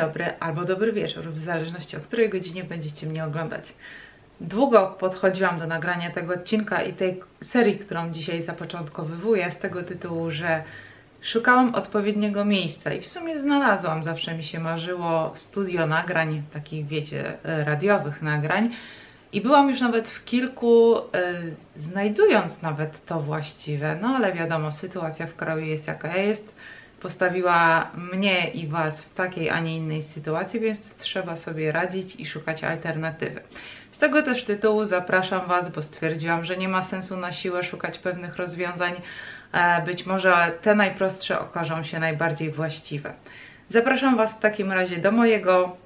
dobry albo dobry wieczór, w zależności o której godzinie będziecie mnie oglądać. Długo podchodziłam do nagrania tego odcinka i tej serii, którą dzisiaj zapoczątkowywuję, z tego tytułu, że szukałam odpowiedniego miejsca i w sumie znalazłam. Zawsze mi się marzyło studio nagrań, takich wiecie, radiowych nagrań. I byłam już nawet w kilku, y, znajdując nawet to właściwe, no ale wiadomo, sytuacja w kraju jest jaka jest postawiła mnie i Was w takiej, a nie innej sytuacji, więc trzeba sobie radzić i szukać alternatywy. Z tego też tytułu zapraszam Was, bo stwierdziłam, że nie ma sensu na siłę szukać pewnych rozwiązań. E, być może te najprostsze okażą się najbardziej właściwe. Zapraszam Was w takim razie do mojego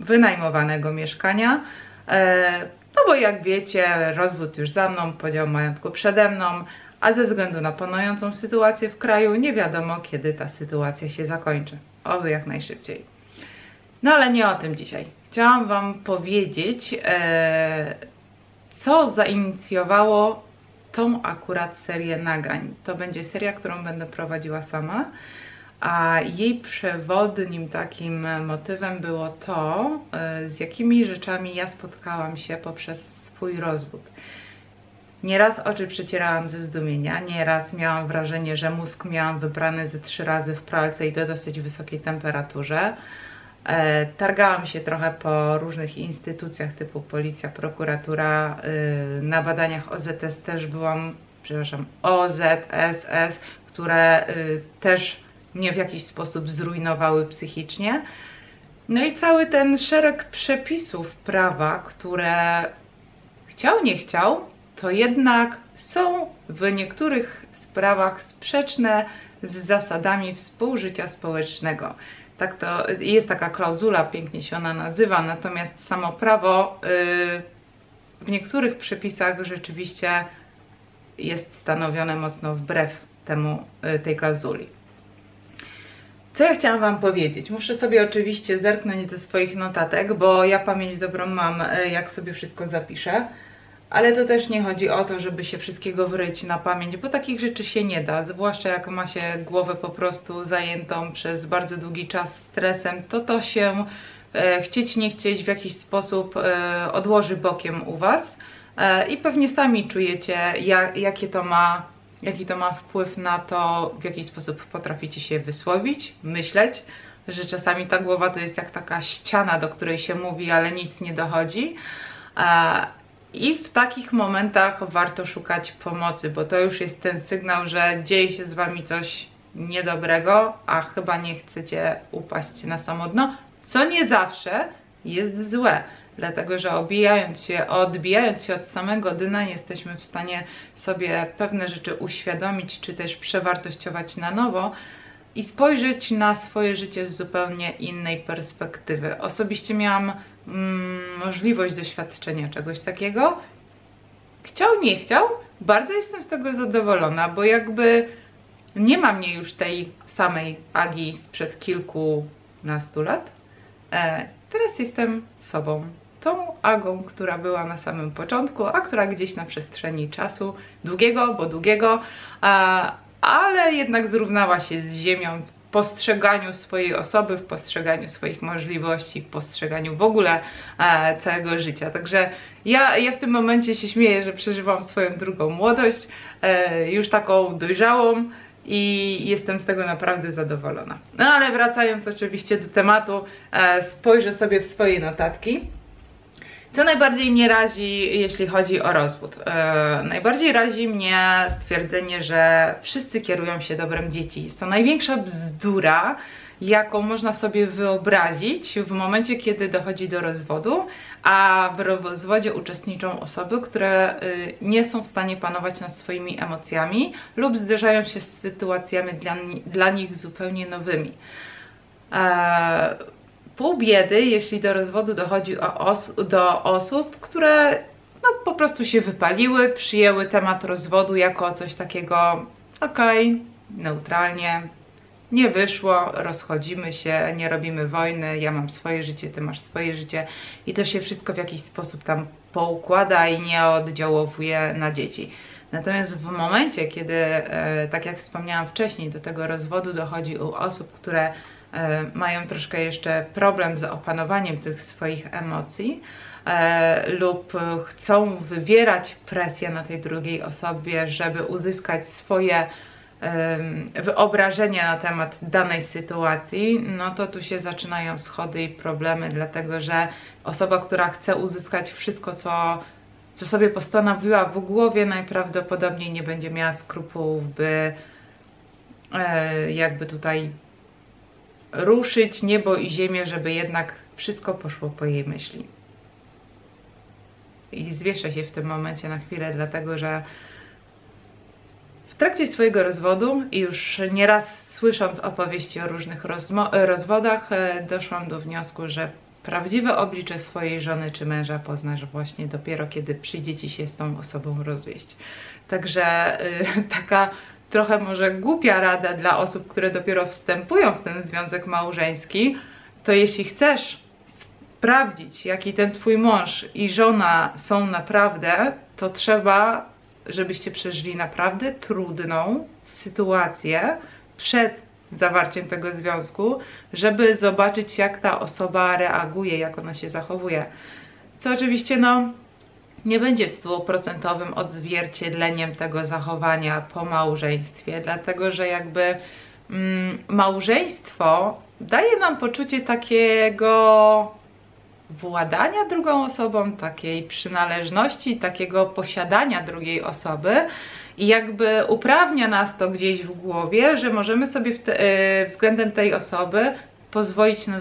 wynajmowanego mieszkania. E, no bo jak wiecie, rozwód już za mną, podział majątku przede mną, a ze względu na panującą sytuację w kraju nie wiadomo, kiedy ta sytuacja się zakończy. Oby jak najszybciej. No ale nie o tym dzisiaj. Chciałam Wam powiedzieć, e, co zainicjowało tą akurat serię nagrań. To będzie seria, którą będę prowadziła sama, a jej przewodnim takim motywem było to, e, z jakimi rzeczami ja spotkałam się poprzez swój rozwód. Nieraz oczy przecierałam ze zdumienia, nieraz miałam wrażenie, że mózg miałam wybrany ze trzy razy w pralce i to dosyć wysokiej temperaturze. E, targałam się trochę po różnych instytucjach typu policja, prokuratura. E, na badaniach OZS też byłam, przepraszam, OZSS, które e, też mnie w jakiś sposób zrujnowały psychicznie. No i cały ten szereg przepisów prawa, które chciał, nie chciał, to jednak są w niektórych sprawach sprzeczne z zasadami współżycia społecznego. Tak to jest taka klauzula, pięknie się ona nazywa, natomiast samo prawo yy, w niektórych przepisach rzeczywiście jest stanowione mocno wbrew temu, yy, tej klauzuli. Co ja chciałam Wam powiedzieć? Muszę sobie oczywiście zerknąć do swoich notatek, bo ja pamięć dobrą mam, yy, jak sobie wszystko zapiszę ale to też nie chodzi o to, żeby się wszystkiego wryć na pamięć, bo takich rzeczy się nie da, zwłaszcza jak ma się głowę po prostu zajętą przez bardzo długi czas stresem, to to się e, chcieć nie chcieć w jakiś sposób e, odłoży bokiem u Was e, i pewnie sami czujecie jak, jakie to ma jaki to ma wpływ na to, w jaki sposób potraficie się wysłowić, myśleć, że czasami ta głowa to jest jak taka ściana, do której się mówi, ale nic nie dochodzi. I w takich momentach warto szukać pomocy, bo to już jest ten sygnał, że dzieje się z Wami coś niedobrego, a chyba nie chcecie upaść na samodno, co nie zawsze jest złe. Dlatego, że obijając się, odbijając się od samego dna, jesteśmy w stanie sobie pewne rzeczy uświadomić, czy też przewartościować na nowo i spojrzeć na swoje życie z zupełnie innej perspektywy. Osobiście miałam mm, możliwość doświadczenia czegoś takiego. Chciał, nie chciał, bardzo jestem z tego zadowolona, bo jakby nie ma mnie już tej samej Agi sprzed kilkunastu lat. E, teraz jestem sobą. Tą Agą, która była na samym początku, a która gdzieś na przestrzeni czasu, długiego, bo długiego, a, ale jednak zrównała się z ziemią postrzeganiu swojej osoby, w postrzeganiu swoich możliwości, w postrzeganiu w ogóle e, całego życia. Także ja, ja w tym momencie się śmieję, że przeżywam swoją drugą młodość, e, już taką dojrzałą i jestem z tego naprawdę zadowolona. No ale wracając oczywiście do tematu, e, spojrzę sobie w swoje notatki. Co najbardziej mnie razi, jeśli chodzi o rozwód? E, najbardziej razi mnie stwierdzenie, że wszyscy kierują się dobrem dzieci. Jest to największa bzdura, jaką można sobie wyobrazić w momencie, kiedy dochodzi do rozwodu, a w rozwodzie uczestniczą osoby, które y, nie są w stanie panować nad swoimi emocjami lub zderzają się z sytuacjami dla, dla nich zupełnie nowymi. E, pół biedy, jeśli do rozwodu dochodzi os do osób, które no, po prostu się wypaliły, przyjęły temat rozwodu jako coś takiego okej, okay, neutralnie, nie wyszło, rozchodzimy się, nie robimy wojny, ja mam swoje życie, ty masz swoje życie i to się wszystko w jakiś sposób tam poukłada i nie oddziałowuje na dzieci. Natomiast w momencie, kiedy, e, tak jak wspomniałam wcześniej, do tego rozwodu dochodzi u osób, które mają troszkę jeszcze problem z opanowaniem tych swoich emocji e, lub chcą wywierać presję na tej drugiej osobie, żeby uzyskać swoje wyobrażenie na temat danej sytuacji, no to tu się zaczynają schody i problemy, dlatego że osoba, która chce uzyskać wszystko, co, co sobie postanowiła w głowie, najprawdopodobniej nie będzie miała skrupułów, by e, jakby tutaj ruszyć niebo i ziemię, żeby jednak wszystko poszło po jej myśli. I zwieszę się w tym momencie na chwilę, dlatego że w trakcie swojego rozwodu i już nieraz słysząc opowieści o różnych rozwodach, e, doszłam do wniosku, że prawdziwe oblicze swojej żony czy męża poznasz właśnie dopiero, kiedy przyjdzie ci się z tą osobą rozwieść. Także yy, taka trochę może głupia rada dla osób, które dopiero wstępują w ten związek małżeński, to jeśli chcesz sprawdzić, jaki ten twój mąż i żona są naprawdę, to trzeba żebyście przeżyli naprawdę trudną sytuację przed zawarciem tego związku, żeby zobaczyć, jak ta osoba reaguje, jak ona się zachowuje. Co oczywiście, no, nie będzie stuprocentowym odzwierciedleniem tego zachowania po małżeństwie, dlatego że jakby mm, małżeństwo daje nam poczucie takiego władania drugą osobą, takiej przynależności, takiego posiadania drugiej osoby i jakby uprawnia nas to gdzieś w głowie, że możemy sobie te, yy, względem tej osoby pozwolić na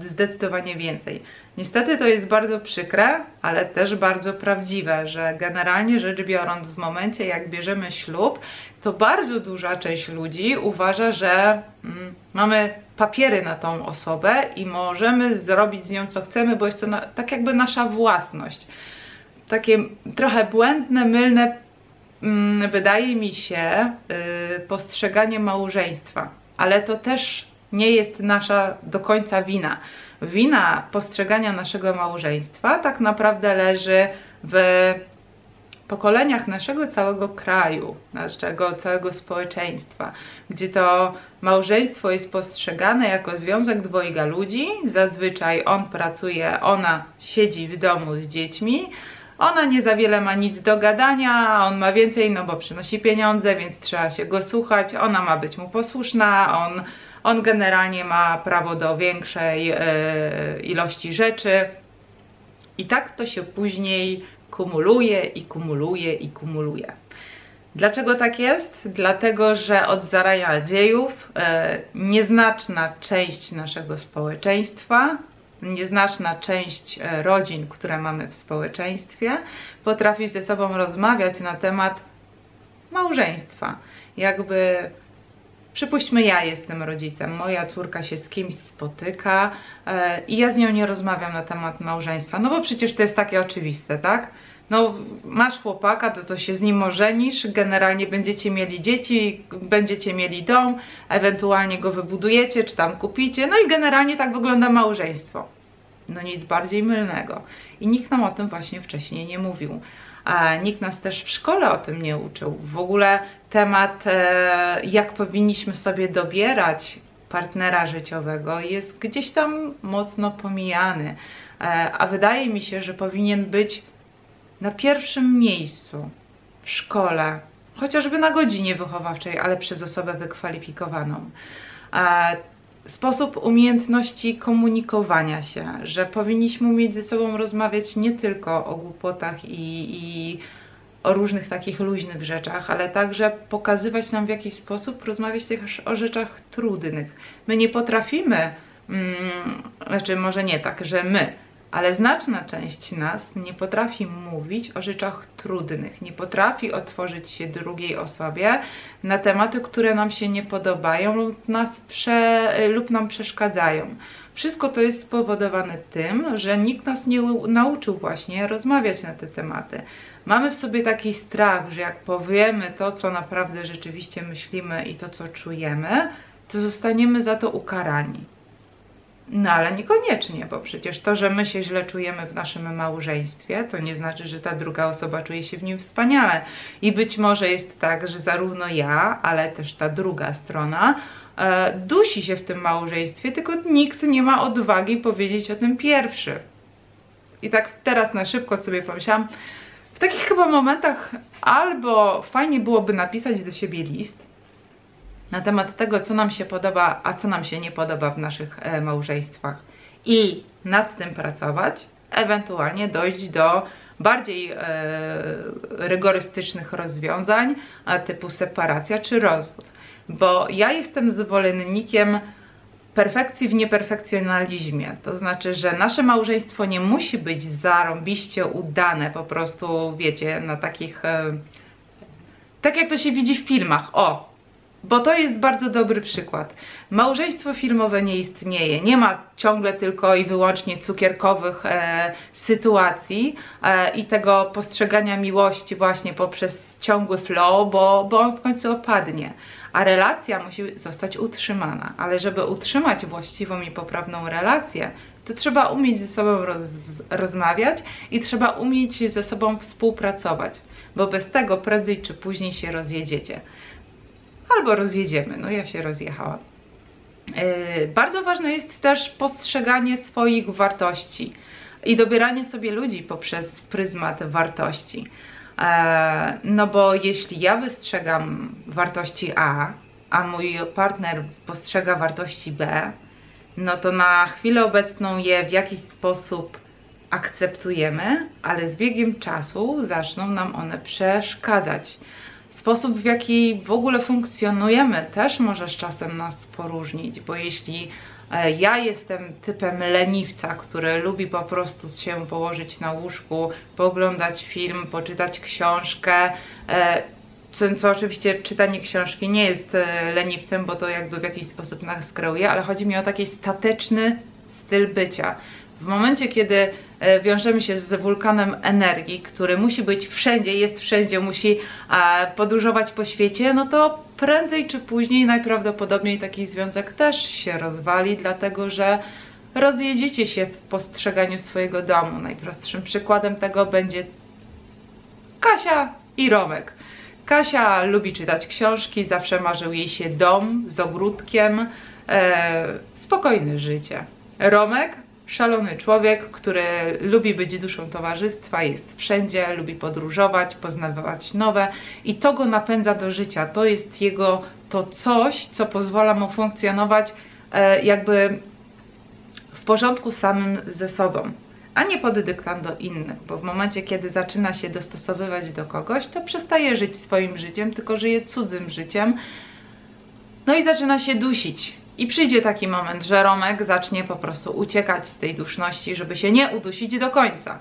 zdecydowanie więcej. Niestety to jest bardzo przykre, ale też bardzo prawdziwe, że generalnie rzecz biorąc w momencie jak bierzemy ślub, to bardzo duża część ludzi uważa, że mm, mamy papiery na tą osobę i możemy zrobić z nią co chcemy, bo jest to na, tak jakby nasza własność. Takie trochę błędne, mylne mm, wydaje mi się yy, postrzeganie małżeństwa, ale to też nie jest nasza do końca wina. Wina postrzegania naszego małżeństwa tak naprawdę leży w pokoleniach naszego całego kraju, naszego całego społeczeństwa, gdzie to małżeństwo jest postrzegane jako związek dwojga ludzi. Zazwyczaj on pracuje, ona siedzi w domu z dziećmi. Ona nie za wiele ma nic do gadania, on ma więcej, no bo przynosi pieniądze, więc trzeba się go słuchać. Ona ma być mu posłuszna, on, on generalnie ma prawo do większej e, ilości rzeczy. I tak to się później kumuluje i kumuluje i kumuluje. Dlaczego tak jest? Dlatego, że od zarania dziejów e, nieznaczna część naszego społeczeństwa, nieznaczna część e, rodzin, które mamy w społeczeństwie, potrafi ze sobą rozmawiać na temat małżeństwa. Jakby Przypuśćmy, ja jestem rodzicem, moja córka się z kimś spotyka e, i ja z nią nie rozmawiam na temat małżeństwa, no bo przecież to jest takie oczywiste, tak? No, masz chłopaka, to, to się z nim ożenisz, generalnie będziecie mieli dzieci, będziecie mieli dom, ewentualnie go wybudujecie, czy tam kupicie, no i generalnie tak wygląda małżeństwo. No nic bardziej mylnego. I nikt nam o tym właśnie wcześniej nie mówił. A nikt nas też w szkole o tym nie uczył. W ogóle temat, e, jak powinniśmy sobie dobierać partnera życiowego, jest gdzieś tam mocno pomijany. E, a wydaje mi się, że powinien być na pierwszym miejscu w szkole, chociażby na godzinie wychowawczej, ale przez osobę wykwalifikowaną. E, sposób umiejętności komunikowania się, że powinniśmy umieć ze sobą rozmawiać nie tylko o głupotach i, i o różnych takich luźnych rzeczach, ale także pokazywać nam w jakiś sposób, rozmawiać też o rzeczach trudnych. My nie potrafimy, mm, znaczy może nie tak, że my, ale znaczna część nas nie potrafi mówić o rzeczach trudnych, nie potrafi otworzyć się drugiej osobie na tematy, które nam się nie podobają lub, nas prze, lub nam przeszkadzają. Wszystko to jest spowodowane tym, że nikt nas nie nauczył właśnie rozmawiać na te tematy. Mamy w sobie taki strach, że jak powiemy to, co naprawdę rzeczywiście myślimy i to, co czujemy, to zostaniemy za to ukarani. No ale niekoniecznie, bo przecież to, że my się źle czujemy w naszym małżeństwie, to nie znaczy, że ta druga osoba czuje się w nim wspaniale. I być może jest tak, że zarówno ja, ale też ta druga strona e, dusi się w tym małżeństwie, tylko nikt nie ma odwagi powiedzieć o tym pierwszy. I tak teraz na szybko sobie pomyślałam, w takich chyba momentach albo fajnie byłoby napisać do siebie list na temat tego, co nam się podoba, a co nam się nie podoba w naszych e, małżeństwach i nad tym pracować, ewentualnie dojść do bardziej e, rygorystycznych rozwiązań typu separacja czy rozwód. Bo ja jestem zwolennikiem perfekcji w nieperfekcjonalizmie. To znaczy, że nasze małżeństwo nie musi być zarąbiście udane, po prostu, wiecie, na takich... E, tak jak to się widzi w filmach. O, bo to jest bardzo dobry przykład. Małżeństwo filmowe nie istnieje, nie ma ciągle tylko i wyłącznie cukierkowych e, sytuacji e, i tego postrzegania miłości właśnie poprzez ciągły flow, bo, bo on w końcu opadnie. A relacja musi zostać utrzymana, ale żeby utrzymać właściwą i poprawną relację, to trzeba umieć ze sobą roz, rozmawiać i trzeba umieć ze sobą współpracować, bo bez tego prędzej czy później się rozjedziecie albo rozjedziemy. No ja się rozjechałam. Yy, bardzo ważne jest też postrzeganie swoich wartości i dobieranie sobie ludzi poprzez pryzmat wartości. Yy, no bo jeśli ja wystrzegam wartości A, a mój partner postrzega wartości B, no to na chwilę obecną je w jakiś sposób akceptujemy, ale z biegiem czasu zaczną nam one przeszkadzać. Sposób, w jaki w ogóle funkcjonujemy, też może z czasem nas poróżnić, bo jeśli e, ja jestem typem leniwca, który lubi po prostu się położyć na łóżku, pooglądać film, poczytać książkę, e, co, co, oczywiście czytanie książki nie jest e, leniwcem, bo to jakby w jakiś sposób nas kreuje, ale chodzi mi o taki stateczny styl bycia. W momencie, kiedy e, wiążemy się z wulkanem energii, który musi być wszędzie, jest wszędzie, musi podróżować po świecie, no to prędzej czy później najprawdopodobniej taki związek też się rozwali, dlatego że rozjedziecie się w postrzeganiu swojego domu. Najprostszym przykładem tego będzie Kasia i Romek. Kasia lubi czytać książki, zawsze marzył jej się dom z ogródkiem, e, spokojne życie. Romek szalony człowiek, który lubi być duszą towarzystwa, jest wszędzie, lubi podróżować, poznawać nowe i to go napędza do życia. To jest jego to coś, co pozwala mu funkcjonować e, jakby w porządku samym ze sobą, a nie pod do innych, bo w momencie, kiedy zaczyna się dostosowywać do kogoś, to przestaje żyć swoim życiem, tylko żyje cudzym życiem, no i zaczyna się dusić i przyjdzie taki moment, że Romek zacznie po prostu uciekać z tej duszności, żeby się nie udusić do końca.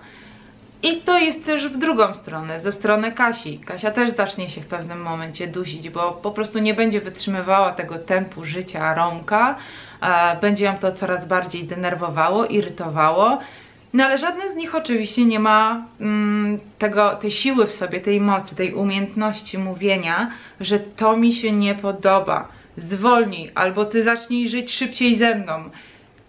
I to jest też w drugą stronę, ze strony Kasi. Kasia też zacznie się w pewnym momencie dusić, bo po prostu nie będzie wytrzymywała tego tempu życia Romka, będzie ją to coraz bardziej denerwowało, irytowało. No ale żadne z nich oczywiście nie ma mm, tego, tej siły w sobie, tej mocy, tej umiejętności mówienia, że to mi się nie podoba zwolnij, albo ty zacznij żyć szybciej ze mną.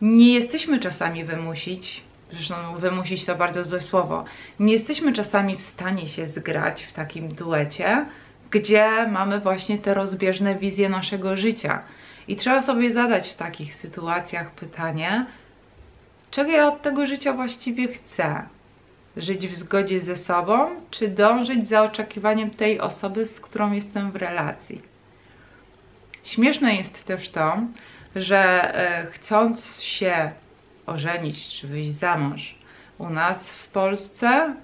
Nie jesteśmy czasami wymusić, zresztą wymusić to bardzo złe słowo, nie jesteśmy czasami w stanie się zgrać w takim duecie, gdzie mamy właśnie te rozbieżne wizje naszego życia. I trzeba sobie zadać w takich sytuacjach pytanie, czego ja od tego życia właściwie chcę? Żyć w zgodzie ze sobą, czy dążyć za oczekiwaniem tej osoby, z którą jestem w relacji? Śmieszne jest też to, że e, chcąc się ożenić czy wyjść za mąż u nas w Polsce,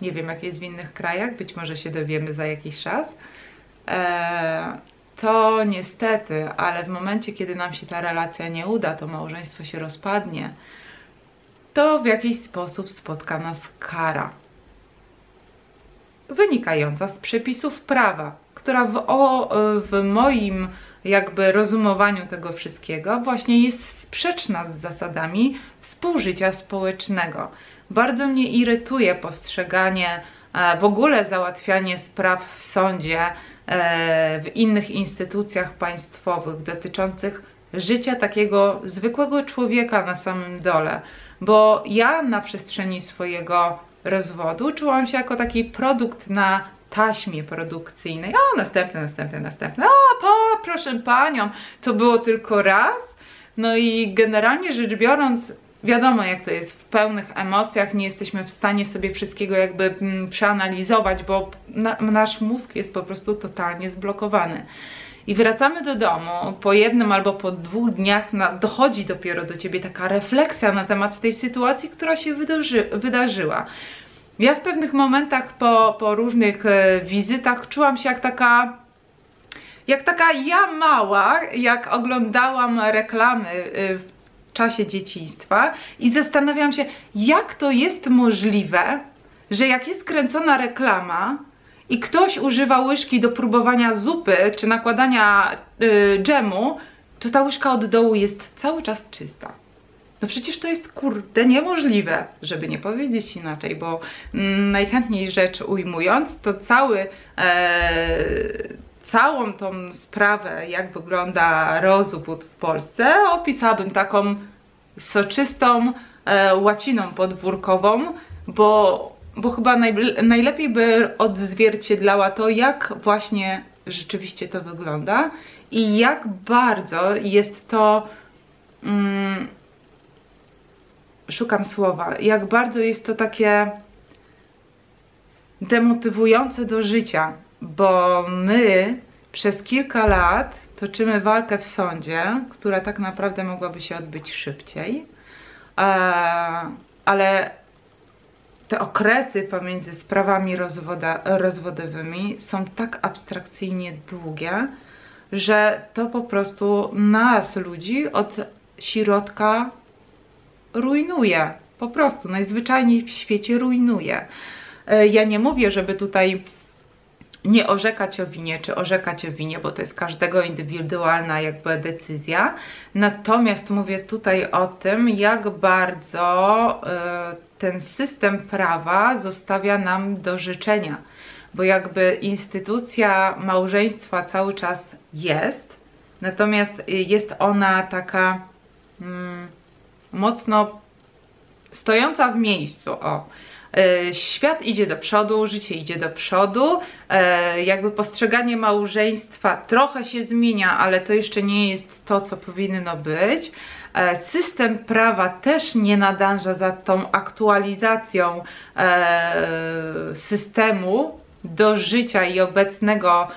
nie wiem jak jest w innych krajach, być może się dowiemy za jakiś czas, e, to niestety, ale w momencie, kiedy nam się ta relacja nie uda, to małżeństwo się rozpadnie, to w jakiś sposób spotka nas kara. Wynikająca z przepisów prawa, która w, o, w moim jakby rozumowaniu tego wszystkiego właśnie jest sprzeczna z zasadami współżycia społecznego. Bardzo mnie irytuje postrzeganie, e, w ogóle załatwianie spraw w sądzie, e, w innych instytucjach państwowych dotyczących życia takiego zwykłego człowieka na samym dole. Bo ja na przestrzeni swojego rozwodu czułam się jako taki produkt na taśmie produkcyjnej. O, następne, następne, następne. O, po, proszę panią, to było tylko raz. No i generalnie rzecz biorąc, wiadomo jak to jest, w pełnych emocjach nie jesteśmy w stanie sobie wszystkiego jakby mm, przeanalizować, bo na, nasz mózg jest po prostu totalnie zblokowany. I wracamy do domu, po jednym albo po dwóch dniach na, dochodzi dopiero do ciebie taka refleksja na temat tej sytuacji, która się wydarzy, wydarzyła. Ja w pewnych momentach po, po różnych e, wizytach czułam się jak taka jak taka ja mała, jak oglądałam reklamy e, w czasie dzieciństwa i zastanawiałam się, jak to jest możliwe, że jak jest kręcona reklama i ktoś używa łyżki do próbowania zupy czy nakładania yy, dżemu, to ta łyżka od dołu jest cały czas czysta. No przecież to jest kurde niemożliwe, żeby nie powiedzieć inaczej, bo mm, najchętniej rzecz ujmując, to cały, e, całą tą sprawę, jak wygląda rozwód w Polsce, opisałabym taką soczystą e, łaciną podwórkową, bo, bo chyba najlepiej by odzwierciedlała to, jak właśnie rzeczywiście to wygląda i jak bardzo jest to. Mm, szukam słowa, jak bardzo jest to takie demotywujące do życia, bo my przez kilka lat toczymy walkę w sądzie, która tak naprawdę mogłaby się odbyć szybciej, e, ale te okresy pomiędzy sprawami rozwoda, rozwodowymi są tak abstrakcyjnie długie, że to po prostu nas, ludzi, od środka rujnuje. Po prostu, najzwyczajniej w świecie rujnuje. E, ja nie mówię, żeby tutaj nie orzekać o winie, czy orzekać o winie, bo to jest każdego indywidualna jakby decyzja. Natomiast mówię tutaj o tym, jak bardzo y, ten system prawa zostawia nam do życzenia, bo jakby instytucja małżeństwa cały czas jest, natomiast jest ona taka mm, mocno stojąca w miejscu, o. E, świat idzie do przodu, życie idzie do przodu, e, jakby postrzeganie małżeństwa trochę się zmienia, ale to jeszcze nie jest to, co powinno być. E, system prawa też nie nadąża za tą aktualizacją systemu do życia i obecnego,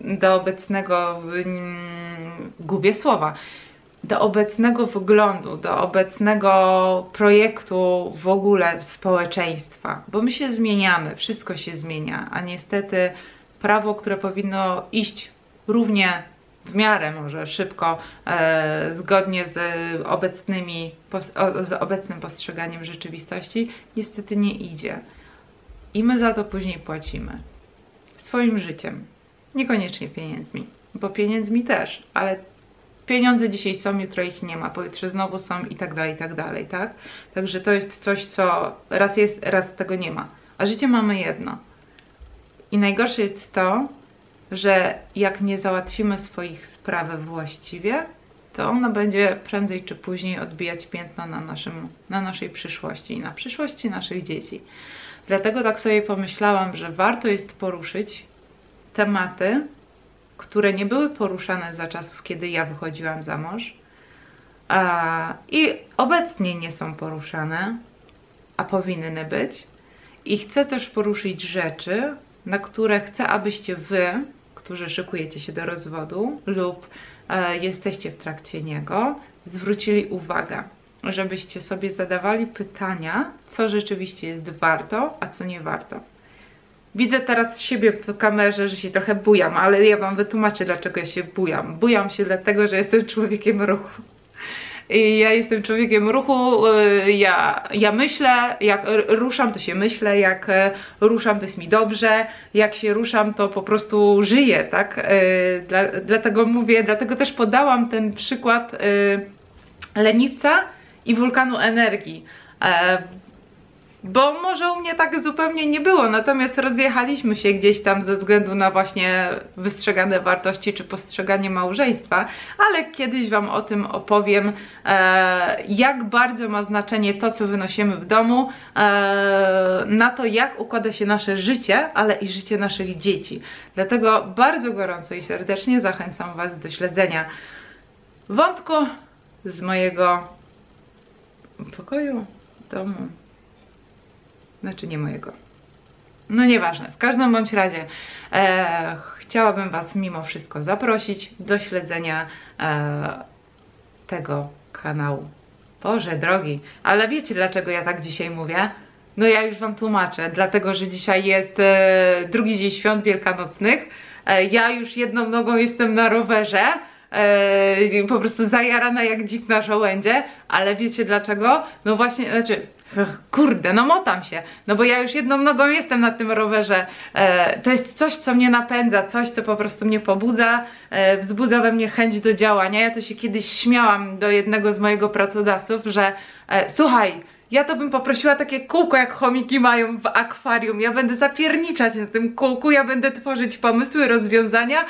do obecnego, mm, gubię słowa, do obecnego wyglądu, do obecnego projektu w ogóle społeczeństwa, bo my się zmieniamy, wszystko się zmienia, a niestety prawo, które powinno iść równie w miarę może szybko, e, zgodnie z, obecnymi, z obecnym postrzeganiem rzeczywistości, niestety nie idzie. I my za to później płacimy. Swoim życiem. Niekoniecznie pieniędzmi, bo pieniędzmi też, ale pieniądze dzisiaj są, jutro ich nie ma, pojutrze znowu są i tak dalej, i tak dalej, tak? Także to jest coś, co raz jest, raz tego nie ma. A życie mamy jedno. I najgorsze jest to, że jak nie załatwimy swoich spraw właściwie, to ona będzie prędzej czy później odbijać piętno na, naszym, na naszej przyszłości i na przyszłości naszych dzieci. Dlatego tak sobie pomyślałam, że warto jest poruszyć tematy, które nie były poruszane za czasów, kiedy ja wychodziłam za mąż a, i obecnie nie są poruszane, a powinny być. I chcę też poruszyć rzeczy, na które chcę, abyście wy, którzy szykujecie się do rozwodu lub e, jesteście w trakcie niego, zwrócili uwagę, żebyście sobie zadawali pytania, co rzeczywiście jest warto, a co nie warto. Widzę teraz siebie w kamerze, że się trochę bujam, ale ja Wam wytłumaczę, dlaczego ja się bujam. Bujam się dlatego, że jestem człowiekiem ruchu. I ja jestem człowiekiem ruchu, y, ja, ja myślę, jak ruszam, to się myślę, jak e, ruszam, to jest mi dobrze, jak się ruszam, to po prostu żyję, tak? E, dla, dlatego mówię, dlatego też podałam ten przykład e, leniwca i wulkanu energii bo może u mnie tak zupełnie nie było, natomiast rozjechaliśmy się gdzieś tam ze względu na właśnie wystrzegane wartości czy postrzeganie małżeństwa, ale kiedyś Wam o tym opowiem, e, jak bardzo ma znaczenie to, co wynosimy w domu, e, na to, jak układa się nasze życie, ale i życie naszych dzieci. Dlatego bardzo gorąco i serdecznie zachęcam Was do śledzenia wątku z mojego pokoju, domu. Znaczy nie mojego. No nieważne. W każdym bądź razie e, chciałabym Was mimo wszystko zaprosić do śledzenia e, tego kanału. Boże drogi, ale wiecie dlaczego ja tak dzisiaj mówię? No ja już Wam tłumaczę, dlatego że dzisiaj jest e, drugi dzień świąt wielkanocnych. E, ja już jedną nogą jestem na rowerze, e, po prostu zajarana jak dzik na żołędzie, ale wiecie dlaczego? No właśnie, znaczy Kurde, no motam się, no bo ja już jedną nogą jestem na tym rowerze. E, to jest coś, co mnie napędza, coś, co po prostu mnie pobudza, e, wzbudza we mnie chęć do działania. Ja to się kiedyś śmiałam do jednego z mojego pracodawców, że e, słuchaj, ja to bym poprosiła takie kółko, jak chomiki mają w akwarium. Ja będę zapierniczać na tym kółku, ja będę tworzyć pomysły, rozwiązania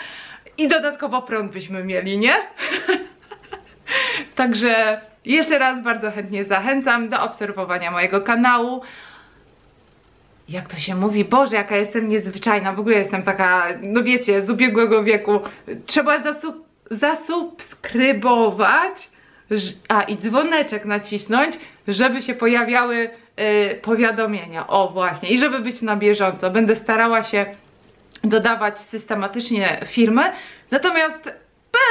i dodatkowo prąd byśmy mieli, nie? Także jeszcze raz bardzo chętnie zachęcam do obserwowania mojego kanału. Jak to się mówi? Boże, jaka jestem niezwyczajna. W ogóle jestem taka, no wiecie, z ubiegłego wieku. Trzeba zasu zasubskrybować, a i dzwoneczek nacisnąć, żeby się pojawiały yy, powiadomienia. O, właśnie. I żeby być na bieżąco. Będę starała się dodawać systematycznie firmy. Natomiast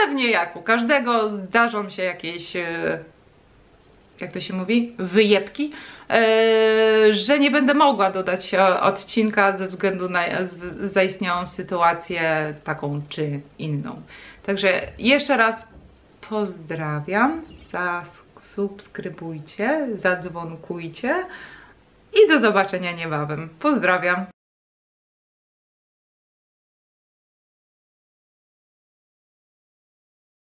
pewnie jak u każdego zdarzą się jakieś... Yy, jak to się mówi, wyjebki, yy, że nie będę mogła dodać odcinka ze względu na zaistniałą sytuację taką czy inną. Także jeszcze raz pozdrawiam, zasubskrybujcie, zadzwonkujcie i do zobaczenia niebawem. Pozdrawiam.